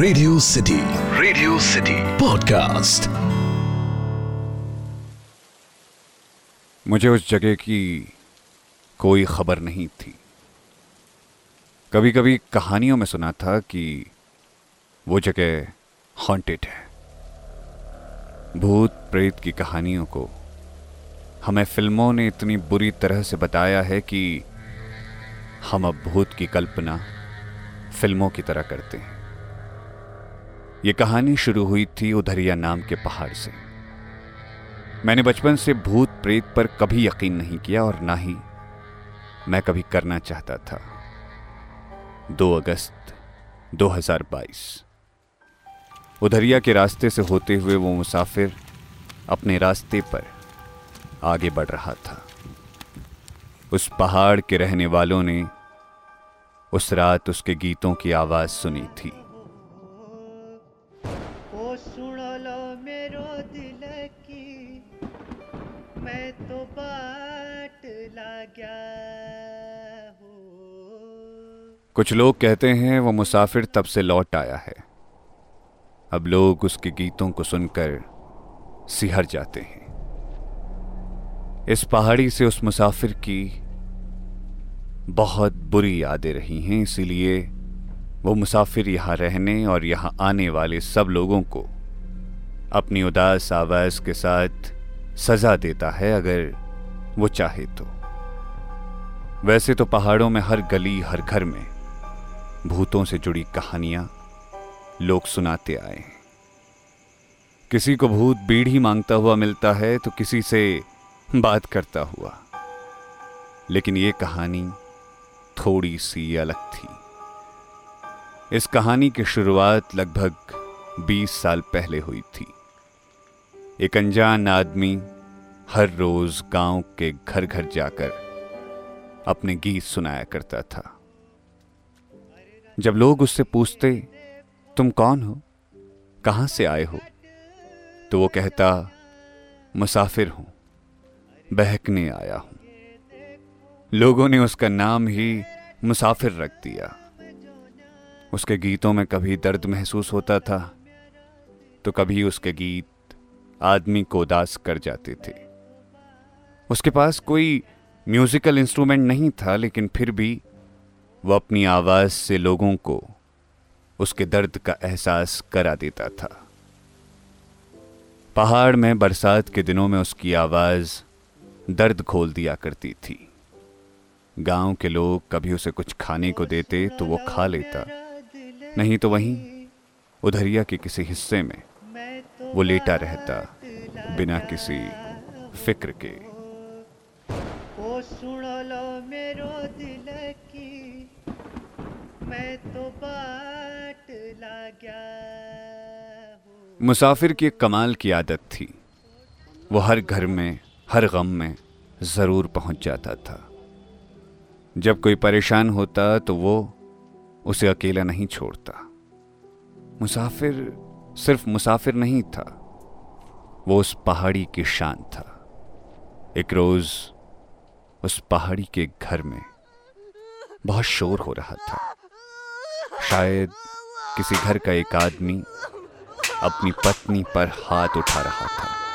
Radio city radio city podcast मुझे उस जगह की कोई खबर नहीं थी। कभी कभी कहानियों में सुना था कि वो जगह हॉन्टेड है। भूत प्रेत की कहानियों को हमें फ़िल्मों ने इतनी बुरी तरह से बताया है कि हम अब भूत की कल्पना फ़िल्मों की तरह करते हैं। यह कहानी शुरू हुई थी उधरिया नाम के पहाड़ से। मैंने बचपन से भूत प्रेत पर कभी यकीन नहीं किया और ना ही मैं कभी करना चाहता था। 2 अगस्त 2022 उधरिया के रास्ते से होते हुए वो मुसाफिर अपने रास्ते पर आगे बढ़ रहा था। उस पहाड़ के रहने वालों ने उस रात उसके गीतों की आवाज़ सुनी थी। मैं तो बाट कुछ लोग कहते हैं, वो मुसाफिर तब से लौट आया है। अब लोग उसके गीतों को सुनकर सिहर जाते हैं। इस पहाड़ी से उस मुसाफिर की बहुत बुरी यादें रही हैं, इसीलिए वो मुसाफिर यहाँ रहने और यहाँ आने वाले सब लोगों को अपनी उदास आवाज़ के साथ सजा देता है अगर वो चाहे तो। वैसे तो पहाड़ों में हर गली, हर घर में भूतों से जुड़ी कहानियाँ लोग सुनाते आए हैं। किसी को भूत बीड़ी माँगता हुआ मिलता है तो किसी से बात करता हुआ। लेकिन ये कहानी थोड़ी सी अलग थी। इस कहानी की शुरुआत लगभग 20 साल पहले हुई थी। एक अनजान आदमी हर रोज गाँव के घर घर जाकर अपने गीत सुनाया करता था। जब लोग उससे पूछते, तुम कौन हो? कहाँ से आए हो? तो वो कहता, मुसाफिर हूँ, बहकने आया हूँ। लोगों ने उसका नाम ही मुसाफिर रख दिया। उसके गीतों में कभी दर्द महसूस होता था तो कभी उसके गीत आदमी को उदास कर जाते थे। उसके पास कोई म्यूजिकल इंस्ट्रूमेंट नहीं था, लेकिन फिर भी वह अपनी आवाज़ से लोगों को उसके दर्द का एहसास करा देता था। पहाड़ में बरसात के दिनों में उसकी आवाज़ दर्द खोल दिया करती थी। गाँव के लोग कभी उसे कुछ खाने को देते तो वो खा लेता। नहीं तो वहीं, उधरिया के किसी हिस्से में। वो लेटा रहता बिना किसी फ़िक्र के। ओ सुन लो मेरो दिल की मैं तो बाट लाग्या मुसाफिर की एक कमाल की आदत थी। वो हर घर में हर गम में ज़रूर पहुँच जाता था। जब कोई परेशान होता तो वो उसे अकेला नहीं छोड़ता। मुसाफिर सिर्फ़ मुसाफिर नहीं था, वो उस पहाड़ी की शान था। एक रोज उस पहाड़ी के घर में बहुत शोर हो रहा था। शायद किसी घर का एक आदमी अपनी पत्नी पर हाथ उठा रहा था।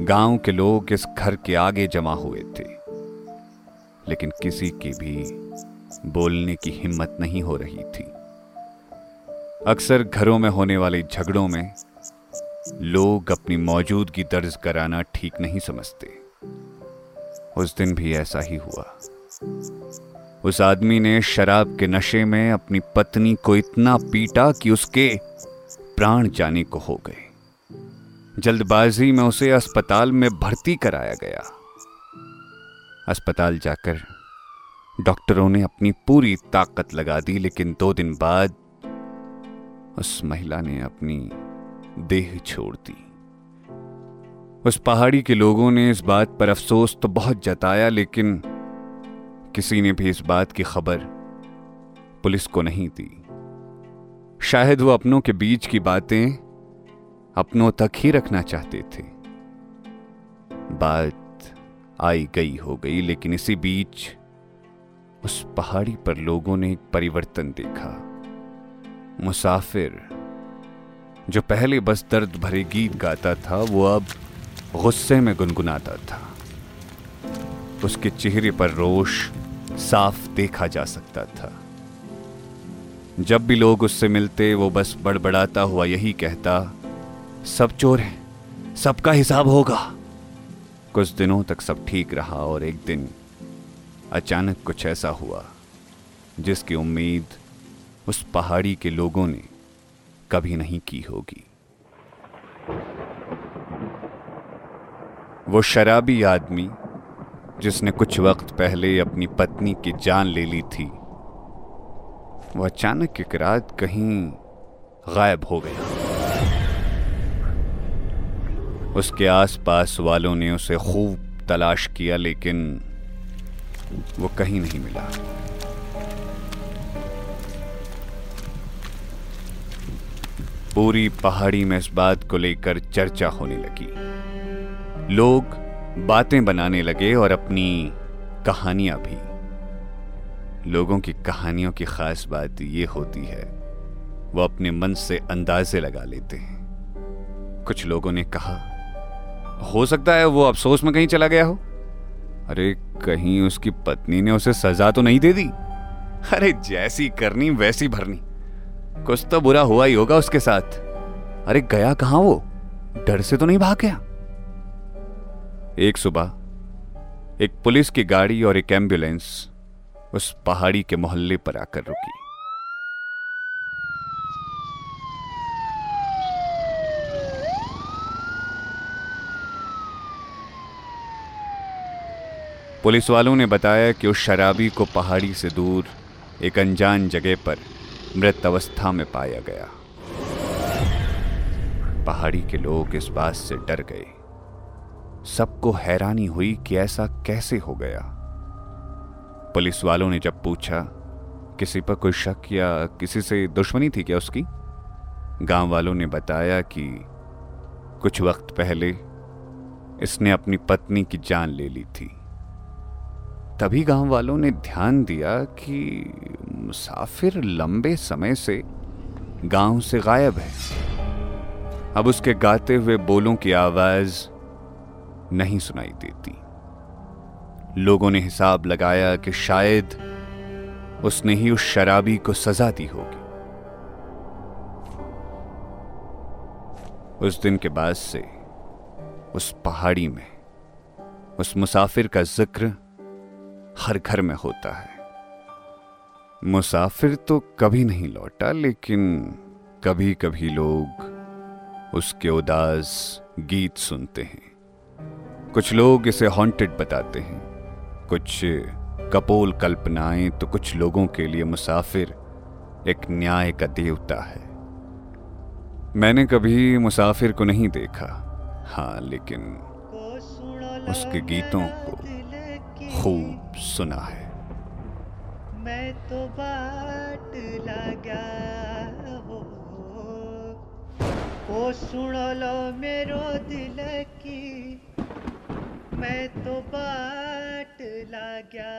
गाँव के लोग इस घर के आगे जमा हुए थे। लेकिन किसी की भी बोलने की हिम्मत नहीं हो रही थी। अक्सर घरों में होने वाले झगड़ों में लोग अपनी मौजूदगी दर्ज कराना ठीक नहीं समझते। उस दिन भी ऐसा ही हुआ। उस आदमी ने शराब के नशे में अपनी पत्नी को इतना पीटा कि उसके प्राण जाने को हो गए। जल्दबाजी में उसे अस्पताल में भर्ती कराया गया। अस्पताल जाकर डॉक्टरों ने अपनी पूरी ताकत लगा दी, लेकिन दो दिन बाद उस महिला ने अपनी देह छोड़ दी। उस पहाड़ी के लोगों ने इस बात पर अफसोस तो बहुत जताया, लेकिन किसी ने भी इस बात की खबर पुलिस को नहीं दी। शायद वो अपनों के बीच की बातें अपनों तक ही रखना चाहते थे। बात आई गई हो गई, लेकिन इसी बीच उस पहाड़ी पर लोगों ने एक परिवर्तन देखा। मुसाफिर, जो पहले बस दर्द भरे गीत गाता था, वो अब गुस्से में गुनगुनाता था। उसके चेहरे पर रोष साफ़ देखा जा सकता था। जब भी लोग उससे मिलते, वो बस बड़बड़ाता हुआ यही कहता सब चोर हैं। सबका हिसाब होगा। कुछ दिनों तक सब ठीक रहा और एक दिन अचानक कुछ ऐसा हुआ, जिसकी उम्मीद उस पहाड़ी के लोगों ने कभी नहीं की होगी। वो शराबी आदमी, जिसने कुछ वक्त पहले अपनी पत्नी की जान ले ली थी, वो अचानक एक रात कहीं गायब हो गया। उसके आसपास वालों ने उसे खूब तलाश किया, लेकिन वो कहीं नहीं मिला। पूरी पहाड़ी में इस बात को लेकर चर्चा होने लगी। लोग बातें बनाने लगे और अपनी कहानियाँ भी। लोगों की कहानियों की खास बात ये होती है, वो अपने मन से अंदाजे लगा लेते हैं। कुछ लोगों ने कहा हो सकता है वो अफसोस में कहीं चला गया हो। अरे, कहीं उसकी पत्नी ने उसे सजा तो नहीं दे दी? अरे, जैसी करनी, वैसी भरनी। कुछ तो बुरा हुआ ही होगा उसके साथ। अरे, गया कहाँ वो? डर से तो नहीं भाग गया? एक सुबह, एक पुलिस की गाड़ी और एक एंबुलेंस उस पहाड़ी के मोहल्ले पर आकर रुकी। पुलिस वालों ने बताया कि उस शराबी को पहाड़ी से दूर एक अनजान जगह पर मृत अवस्था में पाया गया। पहाड़ी के लोग इस बात से डर गए। सबको हैरानी हुई कि ऐसा कैसे हो गया। पुलिस वालों ने जब पूछा, किसी पर कोई शक या किसी से दुश्मनी थी क्या उसकी? गाँव वालों ने बताया कि कुछ वक्त पहले इसने अपनी पत्नी की जान ले ली थी। तभी गाँव वालों ने ध्यान दिया कि मुसाफिर लंबे समय से गाँव से गायब है। अब उसके गाते हुए बोलों की आवाज़ नहीं सुनाई देती। लोगों ने हिसाब लगाया कि शायद उसने ही उस शराबी को सजा दी होगी। उस दिन के बाद से उस पहाड़ी में उस मुसाफिर का ज़िक्र हर घर में होता है। मुसाफिर तो कभी नहीं लौटा, लेकिन कभी कभी लोग उसके उदास गीत सुनते हैं। कुछ लोग इसे हॉन्टेड बताते हैं। कुछ कपोल कल्पनाएँ तो कुछ लोगों के लिए मुसाफिर एक न्याय का देवता है। मैंने कभी मुसाफिर को नहीं देखा। हाँ लेकिन उसके गीतों खूब सुना है। मैं तो बाट लगा सुन लो मेरो दिल की। मैं तो बाट लगा